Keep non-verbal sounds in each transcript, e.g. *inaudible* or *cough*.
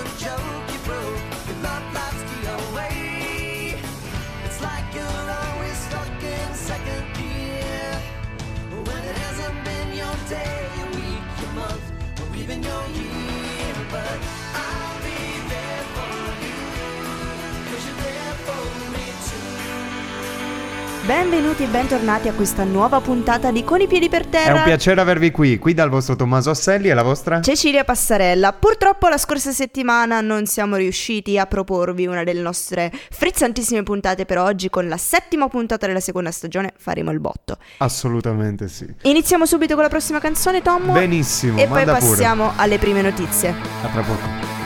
a joke Benvenuti e bentornati a questa nuova puntata di Con i piedi per È terra. un piacere avervi qui, qui dal vostro Tommaso Asselli e la vostra? Cecilia Passarella, purtroppo la scorsa settimana non siamo riusciti a proporvi una delle nostre frizzantissime puntate per oggi, con la settima puntata della seconda stagione faremo il botto. Assolutamente sì. Iniziamo subito con la prossima canzone, Tom. Benissimo, E poi manda pure. passiamo alle prime notizie. A tra poco.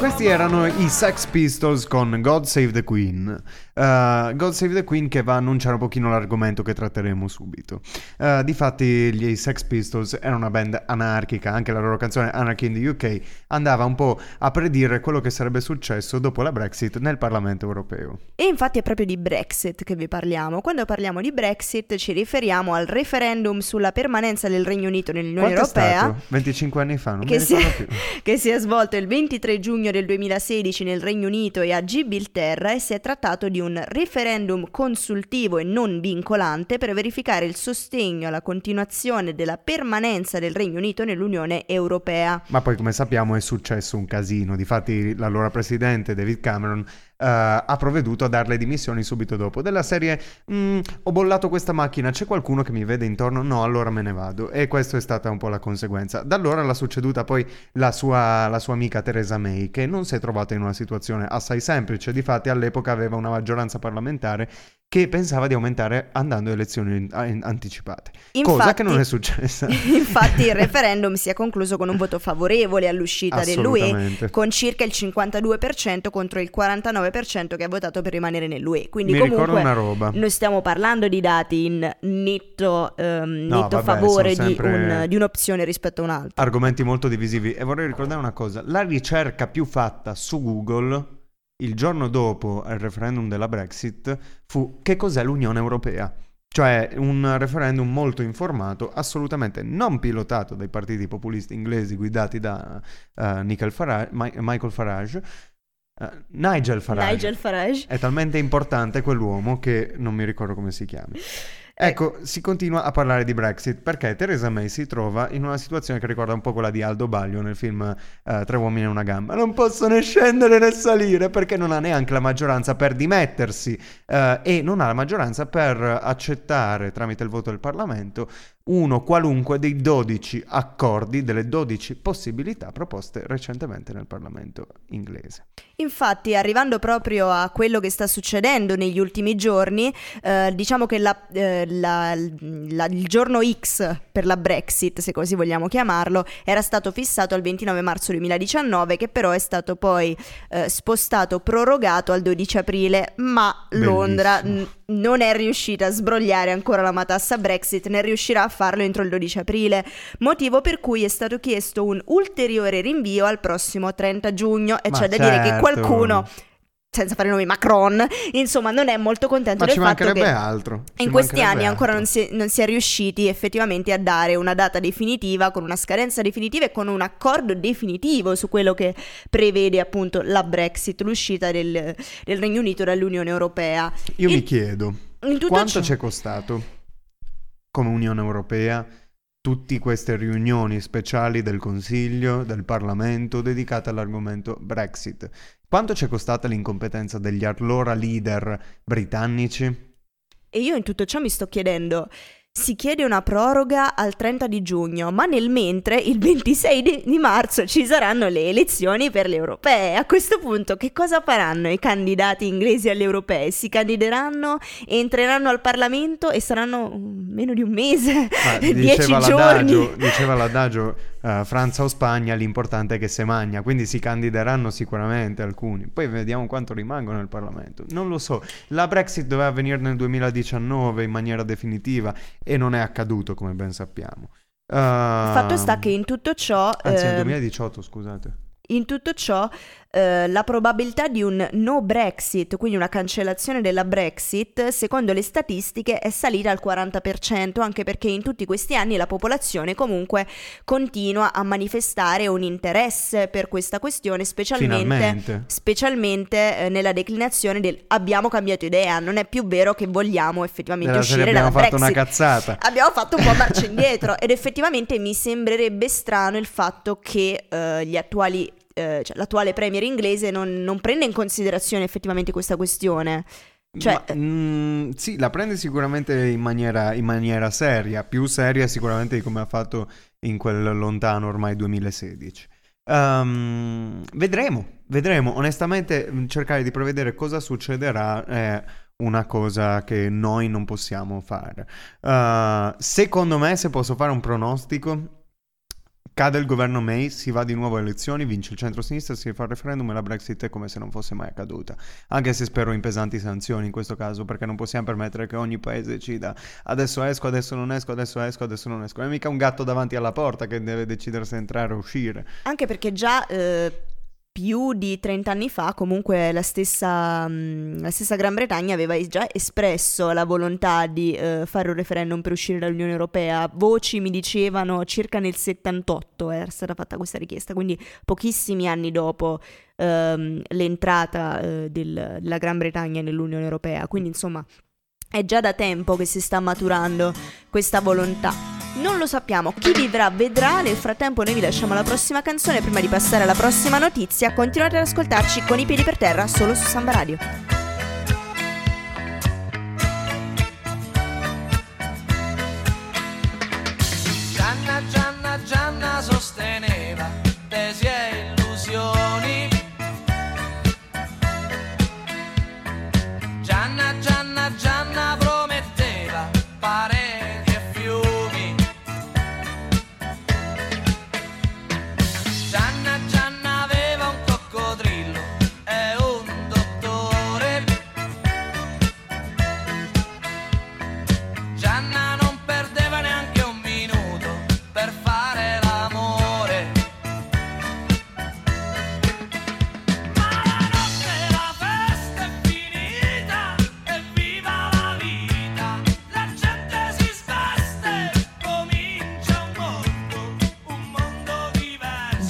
Questi erano i Sex Pistols con God Save the Queen. Uh, God Save the Queen che va a annunciare un pochino l'argomento che tratteremo subito. Uh, difatti gli Sex Pistols erano una band anarchica, anche la loro canzone Anarchy in the UK andava un po' a predire quello che sarebbe successo dopo la Brexit nel Parlamento europeo. E infatti è proprio di Brexit che vi parliamo. Quando parliamo di Brexit ci riferiamo al referendum sulla permanenza del Regno Unito nell'Unione Quanto Europea. stato? 25 anni fa, non che mi si, ricordo è, più. *laughs* che si è svolto il 23 giugno del 2016 nel Regno Unito e a Gibilterra e si è trattato di un referendum consultivo e non vincolante per verificare il sostegno alla continuazione della permanenza del Regno Unito nell'Unione Europea. Ma poi come sappiamo è successo un casino, difatti l'allora presidente David Cameron ha provveduto a dare le dimissioni subito dopo, della serie "Mm, ho bollato questa macchina, c'è qualcuno che mi vede intorno? No, allora me ne vado e questa è stata un po' la conseguenza. Da allora l'ha succeduta poi la sua, la sua amica Theresa May che non si è trovata in una situazione assai semplice, difatti all'epoca aveva una maggioranza parlamentare che pensava di aumentare andando a elezioni in- in- anticipate, cosa Infatti- che non è successa. *laughs* Infatti il *laughs* referendum si è concluso con un voto favorevole all'uscita dell'UE, con circa il 52% contro il 49% che ha votato per rimanere nell'UE. Quindi Mi comunque ricordo una roba. noi stiamo parlando di dati in netto, ehm, No, netto vabbè, favore di, un- di un'opzione rispetto a un'altra. argomenti molto divisivi e vorrei ricordare una cosa, la ricerca più fatta su Google il giorno dopo il referendum della Brexit fu che cos'è l'Unione Europea? Cioè un referendum molto informato, assolutamente non pilotato dai partiti populisti inglesi guidati da Nigel Farage, Mi- Michael Farage, eh, Nigel Farage. Nigel Farage. È talmente importante quell'uomo che non mi ricordo come si chiami. Ecco, si continua a parlare di Brexit perché Theresa May si trova in una situazione che ricorda un po' quella di Aldo Baglio nel film eh, Tre uomini e una gamba. Non posso né scendere né salire perché non ha neanche la maggioranza per dimettersi eh, e non ha la maggioranza per accettare tramite il voto del Parlamento uno qualunque dei 12 accordi, delle 12 possibilità proposte recentemente nel Parlamento inglese. Infatti, arrivando proprio a quello che sta succedendo negli ultimi giorni, eh, diciamo che la- eh, la- la- il giorno X per la Brexit, se così vogliamo chiamarlo, era stato fissato al 29 marzo 2019, che però è stato poi eh, spostato, prorogato al 12 aprile, ma Londra Bellissimo. n- non è riuscita a sbrogliare ancora la matassa Brexit, né riuscirà a farlo entro il 12 aprile, motivo per cui è stato chiesto un ulteriore rinvio al prossimo 30 giugno, e Ma c'è da dire che certo. qualcuno, senza fare nomi, Macron, insomma, non è molto contento Ma del fatto che altro. ci in questi anni ancora non si, non si è riusciti effettivamente a dare una data definitiva, con una scadenza definitiva e con un accordo definitivo su quello che prevede appunto la Brexit, l'uscita del, del Regno Unito dall'Unione Europea. Io Il- mi chiedo, In quanto ciò- ci è costato come Unione Europea tutte queste riunioni speciali del Consiglio, del Parlamento dedicate all'argomento Brexit? Quanto ci è costata l'incompetenza degli allora leader britannici? E io in tutto ciò mi sto chiedendo, si chiede una proroga al 30 di giugno, ma nel mentre il 26 di, di marzo ci saranno le elezioni per le europee. A questo punto che cosa faranno i candidati inglesi alle europee? Si candideranno, entreranno al Parlamento e saranno mm, meno di un mese, Ma *laughs* dieci diceva giorni. l'adagio, diceva l'adagio eh, Francia o Spagna, l'importante è che se magna, quindi si candideranno sicuramente alcuni. Poi vediamo quanto rimangono nel Parlamento. Non lo so. La Brexit doveva avvenire nel 2019 in maniera definitiva e non è accaduto, come ben sappiamo. Fatto sta che in tutto ciò... Anzi, nel eh, 2018, scusate. In tutto ciò eh, la probabilità di un no Brexit, quindi una cancellazione della Brexit, secondo le statistiche è salita al 40%, anche perché in tutti questi anni la popolazione comunque continua a manifestare un interesse per questa questione, specialmente, specialmente eh, nella declinazione del abbiamo cambiato idea, non è più vero che vogliamo effettivamente serie uscire abbiamo dalla fatto una Brexit. cazzata. Abbiamo fatto un po' marcia *laughs* indietro ed effettivamente mi sembrerebbe strano il fatto che eh, gli attuali, eh, cioè, l'attuale premier inglese non, non prenda in considerazione effettivamente questa questione. Cioè, Ma, mm, sì, la prende sicuramente in maniera, in maniera seria, più seria sicuramente di come ha fatto in quel lontano ormai 2016. Ehm, vedremo, vedremo. Onestamente, mm, cercare di prevedere cosa succederà è una cosa che noi non possiamo fare. Eh, secondo me, se posso fare un pronostico, cade il governo May, si va di nuovo alle elezioni, vince il centro-sinistra, si fa il referendum e la Brexit è come se non fosse mai accaduta. Anche se spero in pesanti sanzioni in questo caso, perché non possiamo permettere che ogni paese decida adesso esco, adesso non esco, adesso esco, adesso non esco. Non è mica un gatto davanti alla porta che deve decidere se entrare o uscire. Anche perché già eh, più di 30 anni fa comunque la stessa, mh, la stessa Gran Bretagna aveva già espresso la volontà di eh, fare un referendum per uscire dall'Unione Europea. Voci mi dicevano circa nel 78 era stata fatta questa richiesta, quindi pochissimi anni dopo ehm, l'entrata eh, del- della Gran Bretagna nell'Unione Europea. Quindi insomma è già da tempo che si sta maturando questa volontà. Non lo sappiamo, chi vivrà vedrà. Nel frattempo noi vi lasciamo la prossima canzone prima di passare alla prossima notizia. Continuate ad ascoltarci con i piedi per terra solo su Samba Radio. Gianna, sosteneva tesi illusioni. Gianna, Gianna, Gianna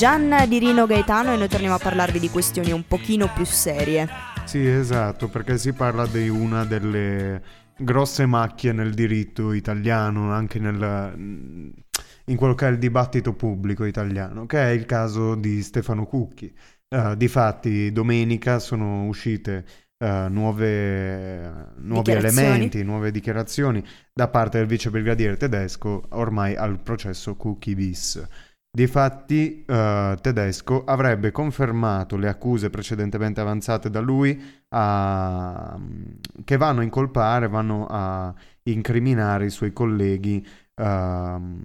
Gianna di Rino Gaetano e noi torniamo a parlarvi di questioni un pochino più serie. Sì, esatto, perché si parla di una delle grosse macchie nel diritto italiano, anche nel, in quello che è il dibattito pubblico italiano, che è il caso di Stefano Cucchi. Eh, difatti, domenica sono uscite eh, nuove, nuovi elementi, nuove dichiarazioni da parte del vice brigadiere tedesco ormai al processo Cucchi bis. Difatti, eh, Tedesco avrebbe confermato le accuse precedentemente avanzate da lui a- che vanno a incolpare, vanno a incriminare i suoi colleghi ehm,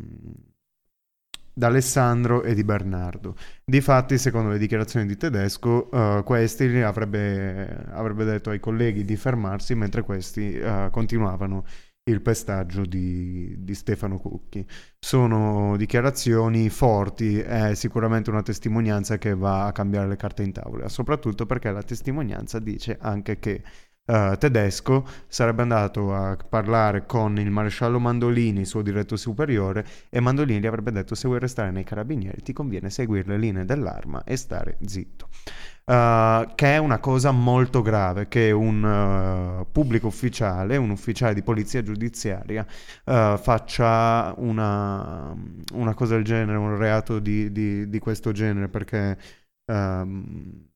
d'Alessandro e di Bernardo. Difatti, secondo le dichiarazioni di Tedesco, eh, questi avrebbe, avrebbe detto ai colleghi di fermarsi mentre questi eh, continuavano il pestaggio di, di Stefano Cucchi. Sono dichiarazioni forti, è sicuramente una testimonianza che va a cambiare le carte in tavola, soprattutto perché la testimonianza dice anche che eh, Tedesco sarebbe andato a parlare con il maresciallo Mandolini, suo diretto superiore, e Mandolini gli avrebbe detto se vuoi restare nei carabinieri ti conviene seguire le linee dell'arma e stare zitto. Uh, che è una cosa molto grave che un uh, pubblico ufficiale, un ufficiale di polizia giudiziaria uh, faccia una, una cosa del genere, un reato di, di- di questo genere, perché ehm,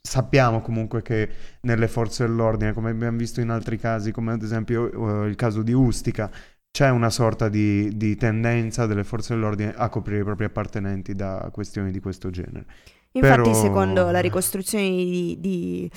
sappiamo comunque che nelle forze dell'ordine, come abbiamo visto in altri casi, come ad esempio il caso di Ustica, c'è una sorta di, di tendenza delle forze dell'ordine a coprire i propri appartenenti da questioni di questo genere. Infatti, Però- secondo la ricostruzione di, di-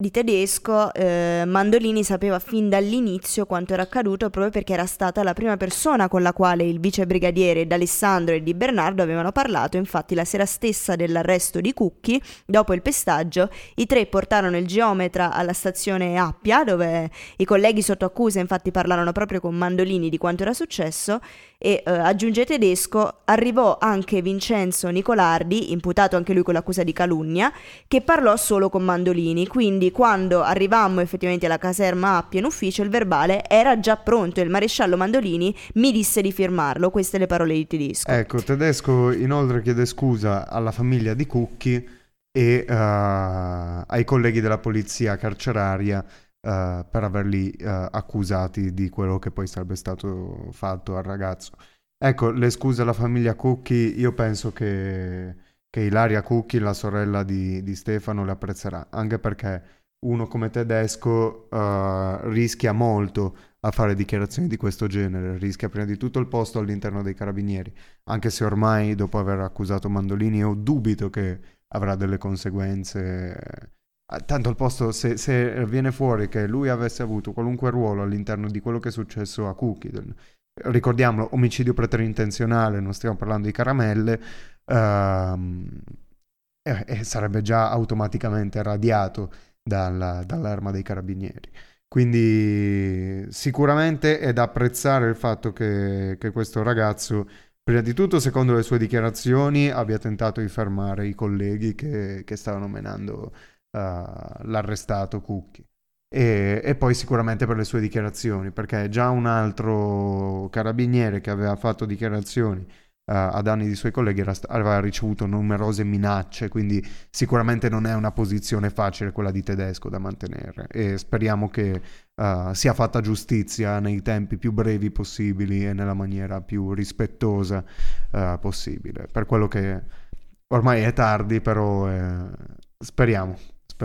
di tedesco, eh, Mandolini sapeva fin dall'inizio quanto era accaduto proprio perché era stata la prima persona con la quale il vice brigadiere d'Alessandro e di Bernardo avevano parlato. Infatti, la sera stessa dell'arresto di Cucchi, dopo il pestaggio, i tre portarono il geometra alla stazione Appia, dove i colleghi sotto accusa infatti parlarono proprio con Mandolini di quanto era successo. E eh, aggiunge tedesco, arrivò anche Vincenzo Nicolardi, imputato anche lui con l'accusa di calunnia, che parlò solo con Mandolini. Quindi quando arrivammo effettivamente alla caserma Appia in ufficio, il verbale era già pronto e il maresciallo Mandolini mi disse di firmarlo. Queste le parole di Tedesco. Ecco, Tedesco inoltre chiede scusa alla famiglia di Cucchi e uh, ai colleghi della polizia carceraria uh, per averli uh, accusati di quello che poi sarebbe stato fatto al ragazzo. Ecco, le scuse alla famiglia Cucchi, io penso che, che Ilaria Cucchi, la sorella di, di Stefano, le apprezzerà, anche perché uno come tedesco uh, rischia molto a fare dichiarazioni di questo genere, rischia prima di tutto il posto all'interno dei carabinieri, anche se ormai dopo aver accusato Mandolini ho dubito che avrà delle conseguenze. Eh, tanto il posto, se, se, viene fuori che lui avesse avuto qualunque ruolo all'interno di quello che è successo a Cookie, ricordiamolo, omicidio preterintenzionale, non stiamo parlando di caramelle, uh, e, e sarebbe già automaticamente radiato dalla, dall'arma dei carabinieri. Quindi sicuramente è da apprezzare il fatto che, che, questo ragazzo, prima di tutto, secondo le sue dichiarazioni, abbia tentato di fermare i colleghi che, che stavano menando l'arrestato Cucchi. E, e, poi sicuramente per le sue dichiarazioni, perché già un altro carabiniere che aveva fatto dichiarazioni uh, a danni di suoi colleghi era, aveva ricevuto numerose minacce, quindi sicuramente non è una posizione facile quella di tedesco da mantenere e speriamo che uh, sia fatta giustizia nei tempi più brevi possibili e nella maniera più rispettosa uh, possibile. Per quello che ormai è tardi, però eh, speriamo.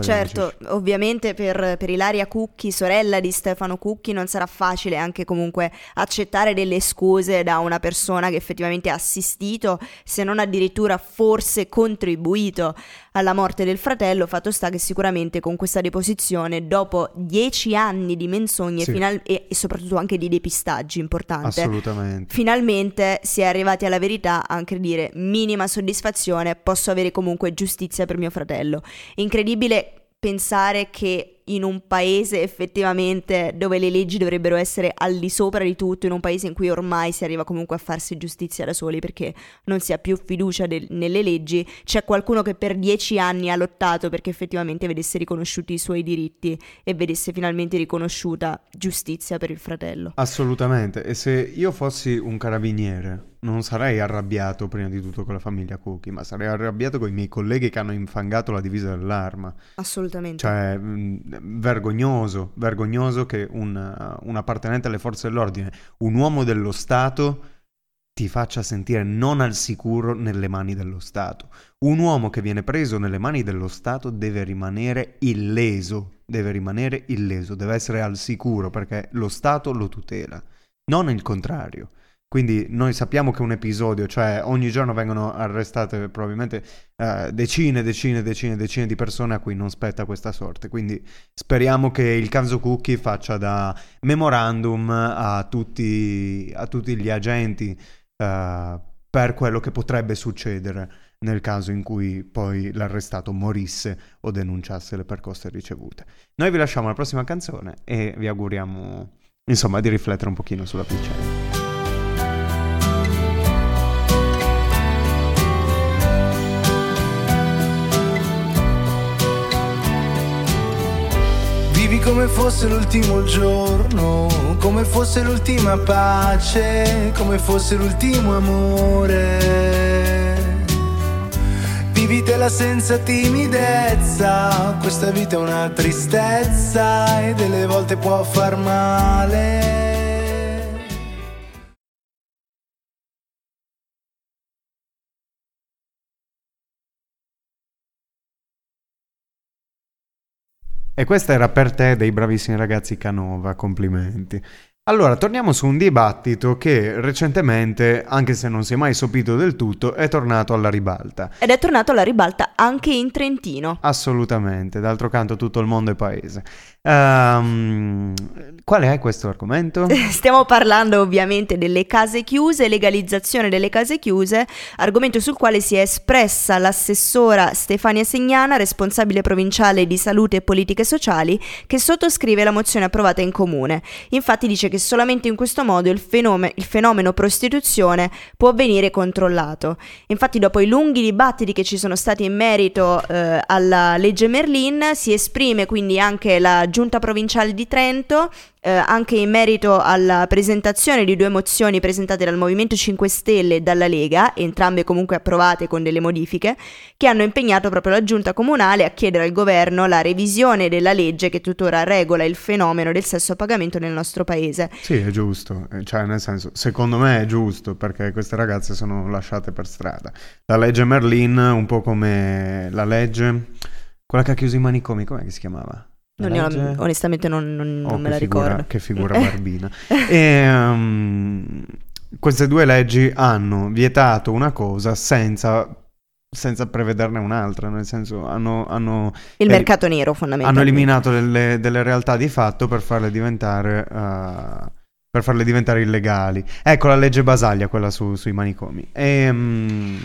Certo, ovviamente per, per, Ilaria Cucchi, sorella di Stefano Cucchi, non sarà facile anche comunque accettare delle scuse da una persona che effettivamente ha assistito, se non addirittura forse contribuito alla morte del fratello. Fatto sta che sicuramente con questa deposizione, dopo dieci anni di menzogne sì. final- e, e, soprattutto anche di depistaggi importanti, finalmente si è arrivati alla verità, anche dire minima soddisfazione, posso avere comunque giustizia per mio fratello. Incredibile pensare che in un paese effettivamente dove le leggi dovrebbero essere al di sopra di tutto, in un paese in cui ormai si arriva comunque a farsi giustizia da soli perché non si ha più fiducia del, nelle leggi, c'è qualcuno che per dieci anni ha lottato perché effettivamente vedesse riconosciuti i suoi diritti e vedesse finalmente riconosciuta giustizia per il fratello. Assolutamente, e se io fossi un carabiniere non sarei arrabbiato prima di tutto con la famiglia Cookie, ma sarei arrabbiato con i miei colleghi che hanno infangato la divisa dell'arma. Assolutamente. Cioè, mh, vergognoso, vergognoso che un, un appartenente alle forze dell'ordine, un uomo dello Stato, ti faccia sentire non al sicuro nelle mani dello Stato. Un uomo che viene preso nelle mani dello Stato deve rimanere illeso, deve rimanere illeso, deve essere al sicuro perché lo Stato lo tutela, non il contrario. Quindi noi sappiamo che un episodio, cioè ogni giorno vengono arrestate probabilmente uh, decine, decine, decine, decine di persone a cui non spetta questa sorte. Quindi speriamo che il caso Cookie faccia da memorandum a tutti, a tutti gli agenti uh, per quello che potrebbe succedere nel caso in cui poi l'arrestato morisse o denunciasse le percosse ricevute. Noi vi lasciamo alla prossima canzone e vi auguriamo insomma di riflettere un pochino sulla vicenda. Vivi come fosse l'ultimo giorno, come fosse l'ultima pace, come fosse l'ultimo amore. Vivitela senza timidezza, questa vita è una tristezza e delle volte può far male. E questa era per te dei bravissimi ragazzi Canova, complimenti. Allora, torniamo su un dibattito che recentemente, anche se non si è mai sopito del tutto, è tornato alla ribalta. Ed è tornato alla ribalta anche in Trentino. Assolutamente, d'altro canto tutto il mondo è paese. Ehm, qual è questo argomento? *laughs* Stiamo parlando ovviamente delle case chiuse, legalizzazione delle case chiuse, argomento sul quale si è espressa l'assessora Stefania Segnana, responsabile provinciale di salute e politiche sociali, che sottoscrive la mozione approvata in comune. Infatti dice che solamente in questo modo il fenomeno, il fenomeno prostituzione può venire controllato. Infatti dopo i lunghi dibattiti che ci sono stati in merito eh, alla legge Merlin, si esprime quindi anche la Giunta provinciale di Trento eh, anche in merito alla presentazione di due mozioni presentate dal Movimento 5 Stelle e dalla Lega, entrambe comunque approvate con delle modifiche, che hanno impegnato proprio la giunta comunale a chiedere al governo la revisione della legge che tuttora regola il fenomeno del sesso a pagamento nel nostro paese. Sì, è giusto, eh, cioè nel senso, secondo me è giusto perché queste ragazze sono lasciate per strada. La legge Merlin, un po' come la legge, quella che ha chiuso i manicomi, com'è che si chiamava? Non La onestamente non, non- Oh, non me la figura- ricordo. Che figura *laughs* barbina. E, um, queste due leggi hanno vietato una cosa senza, senza prevederne un'altra, nel senso hanno, hanno- Il eh, mercato nero hanno fondamentalmente. eliminato delle, delle realtà di fatto per farle diventare... uh, per farle diventare illegali. Ecco la legge Basaglia, quella su- sui manicomi. E, um,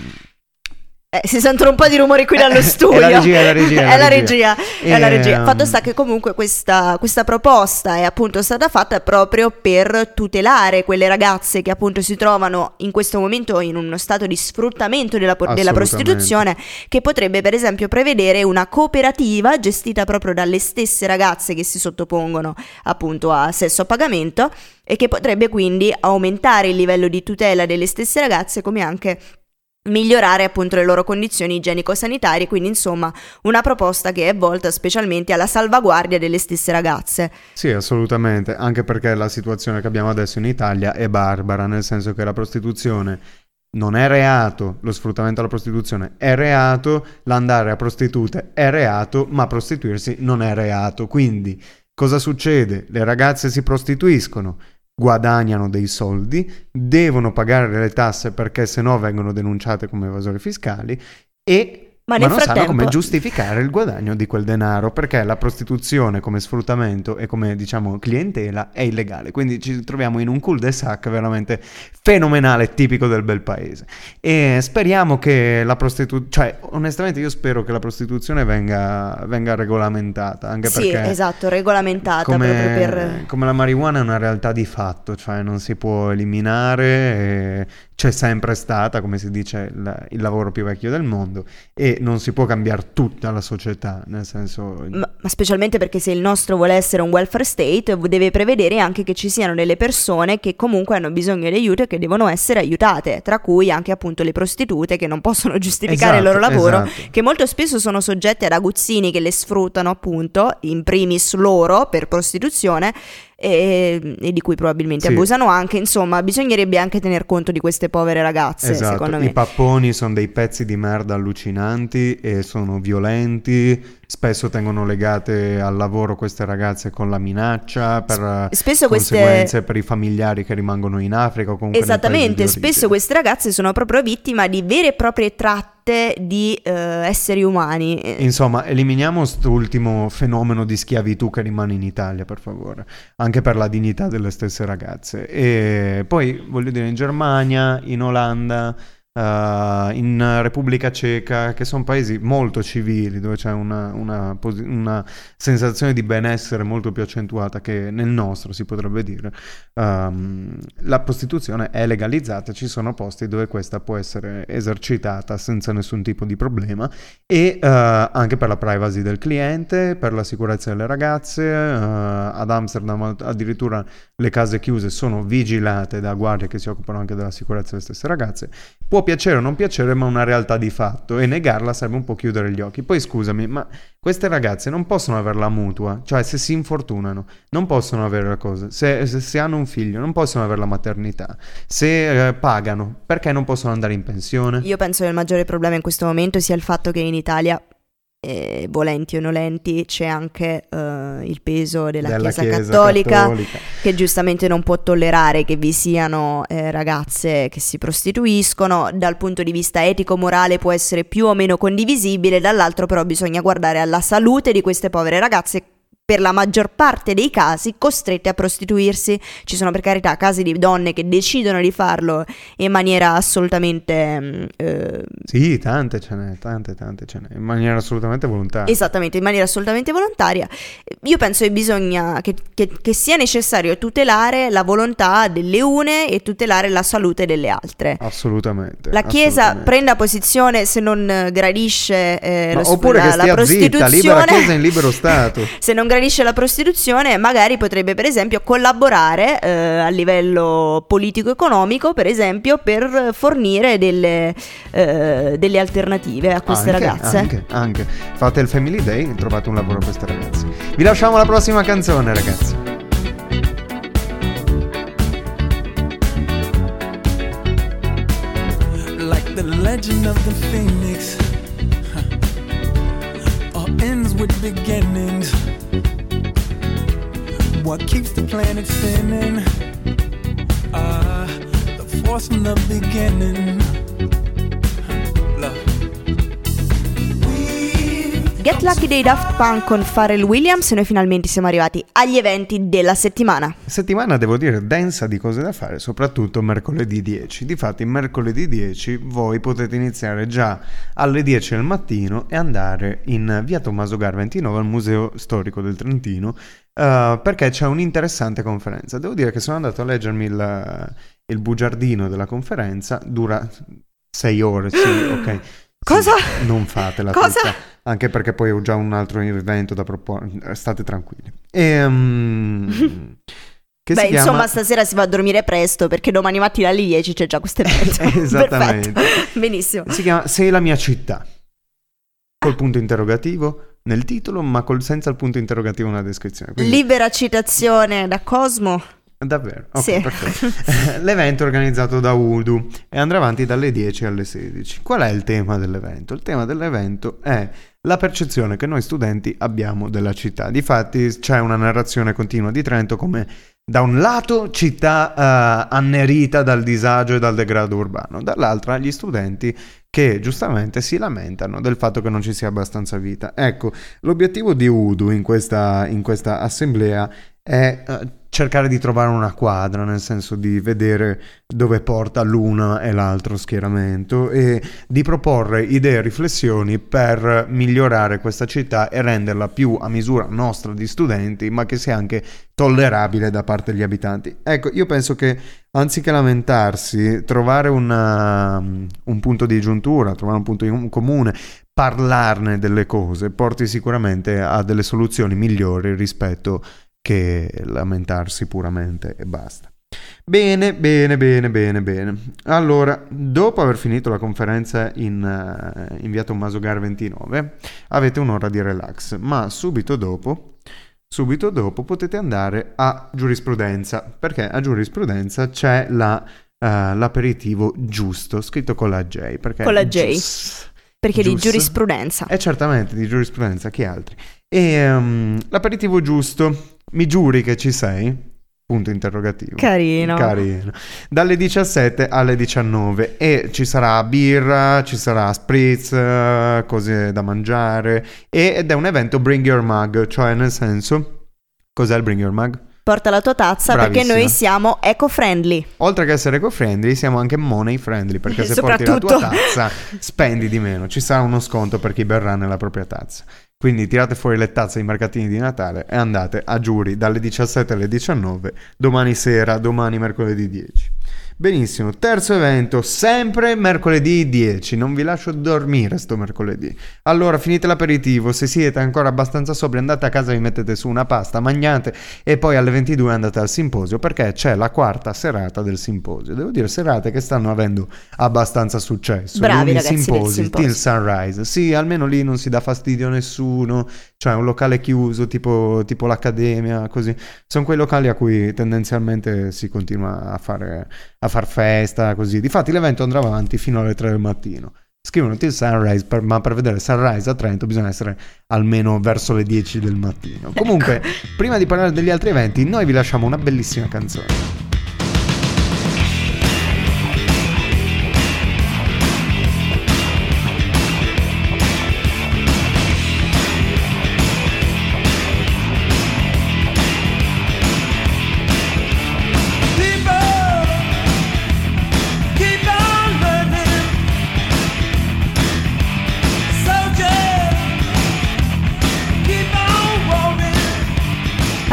Eh, si sentono un po' di rumori qui dallo È studio. la regia, è la regia, È la *laughs* regia, è la regia. Ehm, Fatto sta che comunque questa, questa proposta è appunto stata fatta proprio per tutelare quelle ragazze che appunto si trovano in questo momento in uno stato di sfruttamento della, della prostituzione, che potrebbe per esempio prevedere una cooperativa gestita proprio dalle stesse ragazze che si sottopongono appunto a sesso a pagamento e che potrebbe quindi aumentare il livello di tutela delle stesse ragazze come anche migliorare appunto le loro condizioni igienico-sanitarie, quindi insomma una proposta che è volta specialmente alla salvaguardia delle stesse ragazze. Sì, assolutamente, anche perché la situazione che abbiamo adesso in Italia è barbara, nel senso che la prostituzione non è reato, lo sfruttamento alla prostituzione è reato, l'andare a prostitute è reato, ma prostituirsi non è reato. Quindi cosa succede? Le ragazze si prostituiscono, guadagnano dei soldi, devono pagare le tasse perché sennò vengono denunciate come evasori fiscali e Ma ma non sanno frattempo- come giustificare il guadagno di quel denaro perché la prostituzione come sfruttamento e come diciamo clientela è illegale. Quindi ci troviamo in un cul-de-sac veramente fenomenale, tipico del bel paese. E speriamo che la prostituzione, cioè onestamente io spero che la prostituzione venga, venga regolamentata, anche sì, perché esatto, regolamentata come, per... come la marijuana è una realtà di fatto, cioè non si può eliminare, e c'è sempre stata, come si dice, il, il lavoro più vecchio del mondo e non si può cambiare tutta la società, nel senso... Ma, ma specialmente perché se il nostro vuole essere un welfare state deve prevedere anche che ci siano delle persone che comunque hanno bisogno di aiuto e che devono essere aiutate, tra cui anche appunto le prostitute che non possono *laughs* giustificare il loro Esatto, lavoro, esatto. che molto spesso sono soggette ad aguzzini che le sfruttano appunto, in primis loro per prostituzione e, e di cui probabilmente Sì. abusano anche, insomma bisognerebbe anche tener conto di queste povere ragazze Esatto, secondo i me. papponi sono dei pezzi di merda allucinanti e sono violenti, spesso tengono legate al lavoro queste ragazze con la minaccia per spesso queste- conseguenze per i familiari che rimangono in Africa Esattamente, spesso queste ragazze sono proprio vittima di vere e proprie tratte di eh, esseri umani. Insomma, eliminiamo quest'ultimo fenomeno di schiavitù che rimane in Italia, per favore, anche per la dignità delle stesse ragazze. E poi, voglio dire, in Germania, in Olanda, eh, in Repubblica Ceca, che sono paesi molto civili, dove c'è una, una una sensazione di benessere molto più accentuata che nel nostro, si potrebbe dire, ehm, la prostituzione è legalizzata, ci sono posti dove questa può essere esercitata senza nessun tipo di problema e eh, anche per la privacy del cliente, per la sicurezza delle ragazze. eh, ad Amsterdam addirittura le case chiuse sono vigilate da guardie che si occupano anche della sicurezza delle stesse ragazze. Può piacere o non piacere, ma una realtà di fatto e negarla sarebbe un po' chiudere gli occhi. Poi scusami, ma queste ragazze non possono avere la mutua, cioè se si infortunano non possono avere la cosa, se, se- se hanno un figlio non possono avere la maternità, se eh, pagano perché non possono andare in pensione? Io penso che il maggiore problema in questo momento sia il fatto che in Italia eh, volenti o nolenti, c'è anche eh, il peso della, Della Chiesa, Chiesa cattolica, cattolica. che giustamente non può tollerare che vi siano eh, ragazze che si prostituiscono, dal punto di vista etico-morale può essere più o meno condivisibile, dall'altro però bisogna guardare alla salute di queste povere ragazze per la maggior parte dei casi costrette a prostituirsi. Ci sono per carità casi di donne che decidono di farlo in maniera assolutamente mm, eh, Sì, tante ce n'è, tante, tante ce n'è, in maniera assolutamente volontaria. Esattamente, in maniera assolutamente volontaria. Io penso che bisogna che, che- che sia necessario tutelare la volontà delle une e tutelare la salute delle altre. Assolutamente. La Chiesa assolutamente. prenda posizione se non gradisce eh, lo oppure la, che la stia zitta, prostituzione. libera Chiesa in libero *laughs* Stato. se non gradisce la prostituzione, magari potrebbe per esempio collaborare eh, a livello politico-economico, per esempio, per fornire delle, eh, delle alternative a queste anche, ragazze. Anche, anche. Fate il Family Day e trovate un lavoro a queste ragazze. Vi lasciamo la prossima canzone, ragazzi. like the legend of the phoenix all ends with beginnings what keeps the planet spinning. Ah the force from the beginning Get Lucky dei Daft Punk con Pharrell Williams e noi finalmente siamo arrivati agli eventi della settimana. Settimana devo dire densa di cose da fare, soprattutto mercoledì 10. Difatti mercoledì 10 voi potete iniziare già alle 10 del mattino e andare in via Tommaso Gar 29 al Museo Storico del Trentino eh, perché c'è un'interessante conferenza. Devo dire che sono andato a leggermi il, il bugiardino della conferenza, dura 6 ore, sì, ok. Sì, Cosa? non fatela Cosa? tutta, anche perché poi ho già un altro evento da proporre, state tranquilli. Ehm, *laughs* che Beh, si chiama- insomma, stasera si va a dormire presto perché domani mattina alle 10 c'è già questo *laughs* evento. Esattamente. Perfetto. *laughs* Benissimo. Si chiama Sei la mia città. Col punto interrogativo nel titolo, ma col- senza il punto interrogativo nella descrizione. Quindi- Libera citazione da Cosmo. Davvero? Ok, Sì. L'evento è organizzato da Udu e andrà avanti dalle 10 alle 16. Qual è il tema dell'evento? Il tema dell'evento è la percezione che noi studenti abbiamo della città. Difatti c'è una narrazione continua di Trento come da un lato città eh, annerita dal disagio e dal degrado urbano, dall'altra gli studenti che giustamente si lamentano del fatto che non ci sia abbastanza vita. Ecco, l'obiettivo di Udu in questa, in questa assemblea è eh, cercare di trovare una quadra, nel senso di vedere dove porta l'una e l'altro schieramento e di proporre idee e riflessioni per migliorare questa città e renderla più a misura nostra di studenti, ma che sia anche tollerabile da parte degli abitanti. Ecco, io penso che anziché lamentarsi, trovare una- un punto di giuntura, trovare un punto in comune, parlarne delle cose, porti sicuramente a delle soluzioni migliori rispetto che lamentarsi puramente e basta. Bene, bene, bene, bene, bene. Allora, dopo aver finito la conferenza in, eh, in via Tommaso Gar 29, avete un'ora di relax, ma subito dopo, subito dopo potete andare a giurisprudenza, perché a giurisprudenza c'è la, eh, l'aperitivo giusto, scritto con la J, perché Con la J. gius- Perché di giusto. giurisprudenza. eh certamente, di giurisprudenza, chi altri? E ehm, l'aperitivo giusto, mi giuri che ci sei? Punto interrogativo. Carino. Carino. Dalle 17 alle 19 e ci sarà birra, ci sarà spritz, eh, cose da mangiare ed è un evento Bring Your Mug, cioè nel senso... Cos'è il Bring Your Mug? Porta la tua tazza perché Bravissima. noi siamo eco-friendly. Oltre che essere eco-friendly, siamo anche money friendly perché se porti la tua tazza spendi di meno. Ci sarà uno sconto per chi berrà nella propria tazza. Quindi tirate fuori le tazze ai mercatini di Natale e andate a giuri dalle 17 alle 19, domani sera, domani mercoledì 10. Benissimo, terzo evento, sempre mercoledì 10, non vi lascio dormire sto mercoledì. Allora finite l'aperitivo, se siete ancora abbastanza sobri andate a casa, vi mettete su una pasta, mangiate e poi alle 22 andate al simposio perché c'è la quarta serata del simposio. Devo dire serate che stanno avendo abbastanza successo. Bravi Lunghi ragazzi del simposi, simposio. till sunrise. Sì, almeno lì non si dà fastidio a nessuno, cioè un locale chiuso tipo, tipo l'accademia, così. Sono quei locali a cui tendenzialmente si continua a fare a far festa, così. Difatti l'evento andrà avanti fino alle 3 del mattino. Scrivono Till Sunrise, per- ma per vedere Sunrise a Trento bisogna essere almeno verso le 10 del mattino. Comunque, prima di parlare degli altri eventi, noi vi lasciamo una bellissima canzone.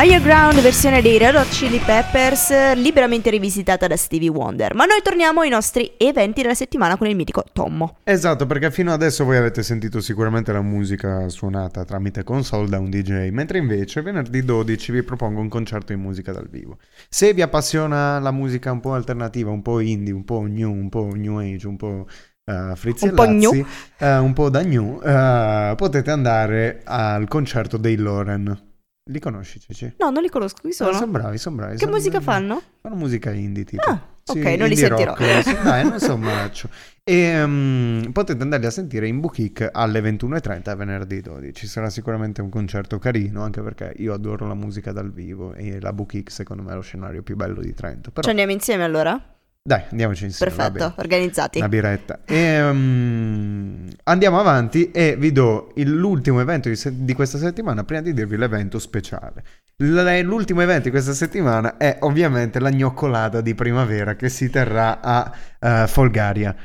Higher Ground, versione dei Red Hot Chili Peppers, eh, liberamente rivisitata da Stevie Wonder. Ma noi torniamo ai nostri eventi della settimana con il mitico Tommo. Esatto, perché fino adesso voi avete sentito sicuramente la musica suonata tramite console da un DJ, mentre invece venerdì 12 vi propongo un concerto in musica dal vivo. Se vi appassiona la musica un po' alternativa, un po' indie, un po' new, un po' new age, un po' uh, frizzi Un po' lazzi, new. eh, un po' da new, eh, potete andare al concerto dei Loren. Li conosci, Cici? No, non li conosco, chi sono? sono bravi, sono bravi. Che sono- musica fanno? Fanno musica indie tipo. Ah, ok, non li sentirò. rock, sì, dai, non so maccio. E mm, potete andarli a sentire in Bookik alle 21.30 venerdì 12. Ci sarà sicuramente un concerto carino, anche perché io adoro la musica dal vivo e la Bookik secondo me è lo scenario più bello di Trento. Però Ci andiamo insieme allora? Dai, andiamoci insieme. Perfetto, organizzati. Una biretta. E, mm, andiamo avanti e vi do il- l'ultimo evento di, se- di questa settimana prima di dirvi l'evento speciale. L- l'ultimo evento di questa settimana è ovviamente la gnoccolata di primavera che si terrà a eh, Folgaria.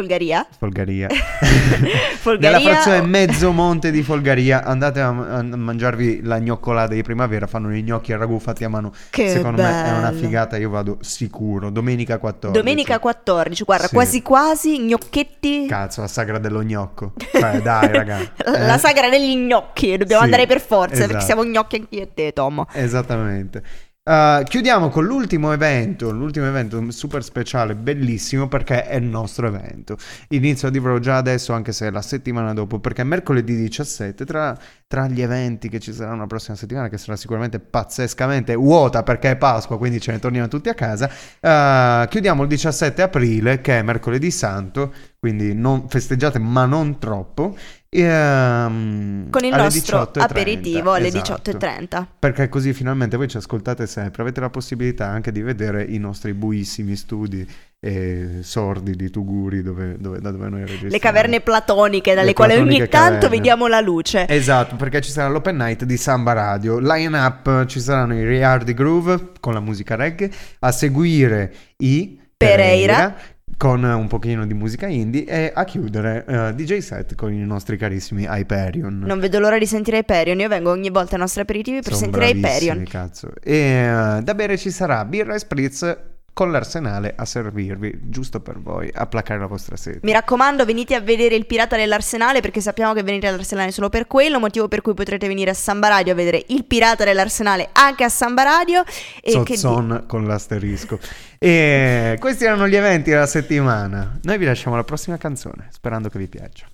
Folgaria? Folgaria. *laughs* Folgaria Nella frazione mezzo monte di Folgaria andate a, a mangiarvi la gnoccolata di primavera, fanno i gnocchi a ragù fatti a mano. Che Secondo me è una bello. figata, io vado sicuro. Domenica 14. Domenica 14, guarda, Sì. quasi quasi gnocchetti. Cazzo, la sagra dello gnocco. Cioè, dai, *laughs* raga. La Eh, sagra degli gnocchi, dobbiamo Sì, andare per forza esatto. perché siamo gnocchi anche io e te, Tom. Esattamente. Uh, chiudiamo con l'ultimo evento, l'ultimo evento super speciale, bellissimo perché è il nostro evento. Inizio a dirvelo già adesso, anche se è la settimana dopo, perché mercoledì 17, tra, tra gli eventi che ci saranno la prossima settimana, che sarà sicuramente pazzescamente vuota perché è Pasqua, quindi ce ne torniamo tutti a casa, uh, chiudiamo il 17 aprile, che è mercoledì santo, quindi non festeggiate ma non troppo. E, ehm, Con il nostro 18:30, aperitivo alle esatto. 18.30. Perché così finalmente voi ci ascoltate sempre, avete la possibilità anche di vedere i nostri buissimi studi e sordi di Tuguri dove, dove- da dove noi registriamo. Le caverne platoniche dalle Le quali ogni platoniche tanto caverne. vediamo la luce. Esatto, perché ci sarà l'open night di Samba Radio. Line up ci saranno i Riardi Groove con la musica reggae, a seguire i Pereira. Con un pochino di musica indie e a chiudere eh, DJ set con i nostri carissimi Hyperion. Non vedo l'ora di sentire Hyperion. Io vengo ogni volta ai nostri aperitivi per Sono sentire Hyperion. cazzo. E eh, da bere ci sarà birra e spritz con l'arsenale a servirvi, giusto per voi, a placare la vostra sete. Mi raccomando, venite a vedere il Pirata dell'Arsenale perché sappiamo che venite all'Arsenale solo per quello, motivo per cui potrete venire a Samba Radio a vedere il Pirata dell'Arsenale anche a Samba Radio. E che di- con l'asterisco. E questi erano gli eventi della settimana. Noi vi lasciamo la prossima canzone, sperando che vi piaccia.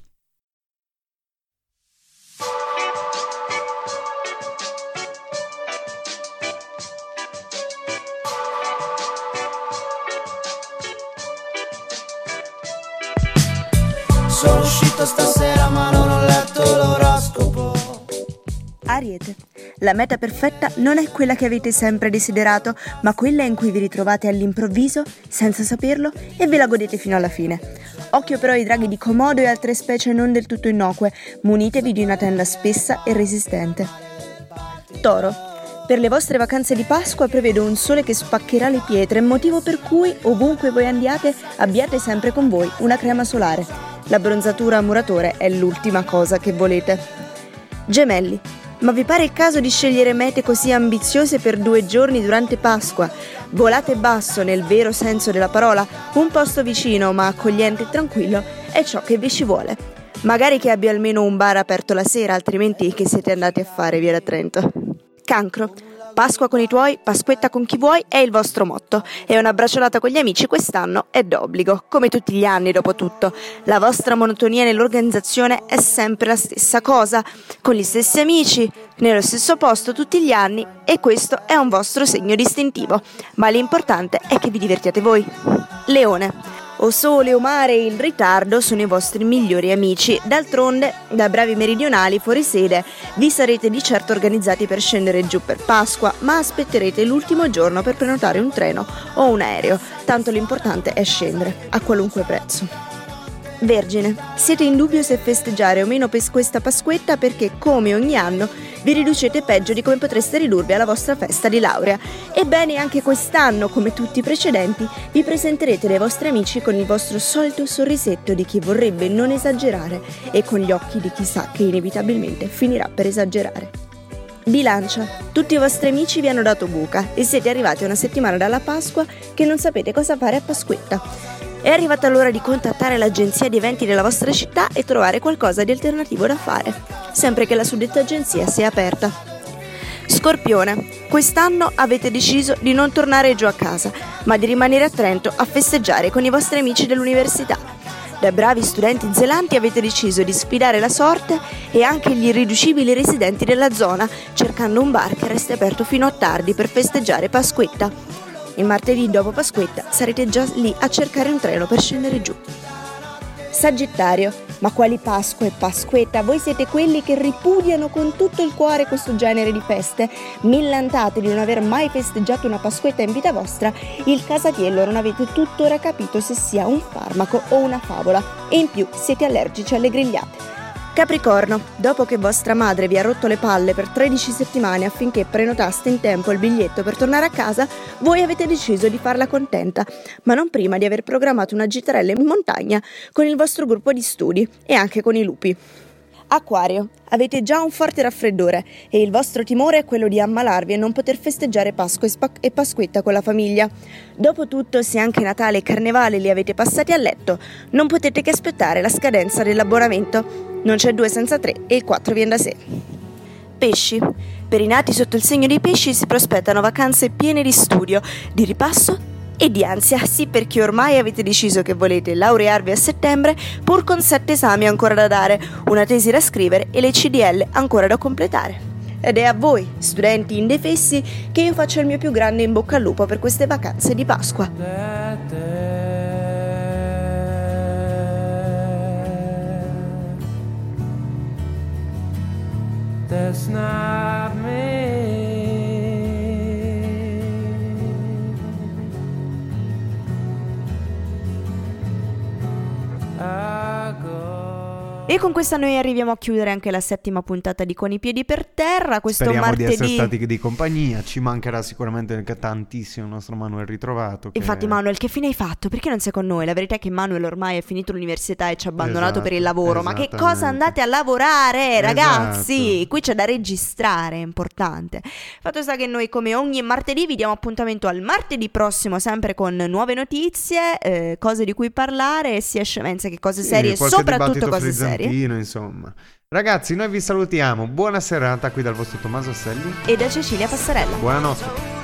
Sono uscito stasera ma non ho letto l'oroscopo. Ariete. La meta perfetta non è quella che avete sempre desiderato, ma quella in cui vi ritrovate all'improvviso, senza saperlo, e ve la godete fino alla fine. Occhio però ai draghi di Komodo e altre specie non del tutto innocue, munitevi di una tenda spessa e resistente. Toro. Per le vostre vacanze di Pasqua prevedo un sole che spaccherà le pietre, motivo per cui, ovunque voi andiate, abbiate sempre con voi una crema solare. La bronzatura a muratore è l'ultima cosa che volete. Gemelli. Ma vi pare il caso di scegliere mete così ambiziose per due giorni durante Pasqua? Volate basso nel vero senso della parola, un posto vicino ma accogliente e tranquillo è ciò che vi ci vuole. Magari che abbia almeno un bar aperto la sera, altrimenti che siete andati a fare via da Trento. Cancro. Pasqua con i tuoi, Pasquetta con chi vuoi è il vostro motto e una bracciolata con gli amici quest'anno è d'obbligo, come tutti gli anni dopo tutto. La vostra monotonia nell'organizzazione è sempre la stessa cosa, con gli stessi amici, nello stesso posto tutti gli anni e questo è un vostro segno distintivo, ma l'importante è che vi divertiate voi. Leone. O sole o mare il ritardo sono i vostri migliori amici. D'altronde, da bravi meridionali fuori sede, vi sarete di certo organizzati per scendere giù per Pasqua, ma aspetterete l'ultimo giorno per prenotare un treno o un aereo. Tanto l'importante è scendere, a qualunque prezzo. Vergine, siete in dubbio se festeggiare o meno per questa Pasquetta perché, come ogni anno, vi riducete peggio di come potreste ridurvi alla vostra festa di laurea. Ebbene, anche quest'anno, come tutti i precedenti, vi presenterete dai vostri amici con il vostro solito sorrisetto di chi vorrebbe non esagerare e con gli occhi di chi sa che inevitabilmente finirà per esagerare. Bilancia. Tutti i vostri amici vi hanno dato buca e siete arrivati una settimana dalla Pasqua che non sapete cosa fare a Pasquetta. È arrivata l'ora di contattare l'agenzia di eventi della vostra città e trovare qualcosa di alternativo da fare, sempre che la suddetta agenzia sia aperta. Scorpione, quest'anno avete deciso di non tornare giù a casa, ma di rimanere a Trento a festeggiare con i vostri amici dell'università. Da bravi studenti zelanti avete deciso di sfidare la sorte e anche gli irriducibili residenti della zona, cercando un bar che resti aperto fino a tardi per festeggiare Pasquetta. Il martedì dopo Pasquetta sarete già lì a cercare un treno per scendere giù. Sagittario, ma quali Pasqua e Pasquetta? Voi siete quelli che ripudiano con tutto il cuore questo genere di feste? Millantate di non aver mai festeggiato una Pasquetta in vita vostra? Il casatiello non avete tuttora capito se sia un farmaco o una favola e in più siete allergici alle grigliate. Capricorno, dopo che vostra madre vi ha rotto le palle per 13 settimane affinché prenotaste in tempo il biglietto per tornare a casa, voi avete deciso di farla contenta, ma non prima di aver programmato una gitarella in montagna con il vostro gruppo di studi e anche con i lupi. Acquario, avete già un forte raffreddore e il vostro timore è quello di ammalarvi e non poter festeggiare Pasqua e, spa- e Pasquetta con la famiglia. Dopotutto, se anche Natale e Carnevale li avete passati a letto, non potete che aspettare la scadenza dell'abbonamento. Non c'è due senza tre e il 4 viene da sé. Pesci. Per i nati sotto il segno dei pesci si prospettano vacanze piene di studio, di ripasso e di ansia, sì perché ormai avete deciso che volete laurearvi a settembre pur con sette esami ancora da dare, una tesi da scrivere e le CDL ancora da completare. Ed è a voi, studenti indefessi, che io faccio il mio più grande in bocca al lupo per queste vacanze di Pasqua. That's not me. I go. E con questa noi arriviamo a chiudere anche la settima puntata di Con i piedi per terra. Questo Speriamo di essere martedì. stati di compagnia. Ci mancherà sicuramente tantissimo il nostro Manuel ritrovato. che- Infatti, Manuel, che fine hai fatto? Perché non sei con noi? La verità è che Manuel ormai ha finito l'università e ci ha abbandonato Esatto, per il lavoro. Ma che cosa andate a lavorare, ragazzi? Esatto. Qui c'è da registrare, è importante. Fatto sta che noi, come ogni martedì, vi diamo appuntamento al martedì prossimo, sempre con nuove notizie, eh, cose di cui parlare, sia scemenze che cose Sì, serie, qualche soprattutto cose serie. Frizzantino, insomma. Ragazzi, noi vi salutiamo. Buona serata qui dal vostro Tommaso Asselli. E da Cecilia Passarella. Buonanotte.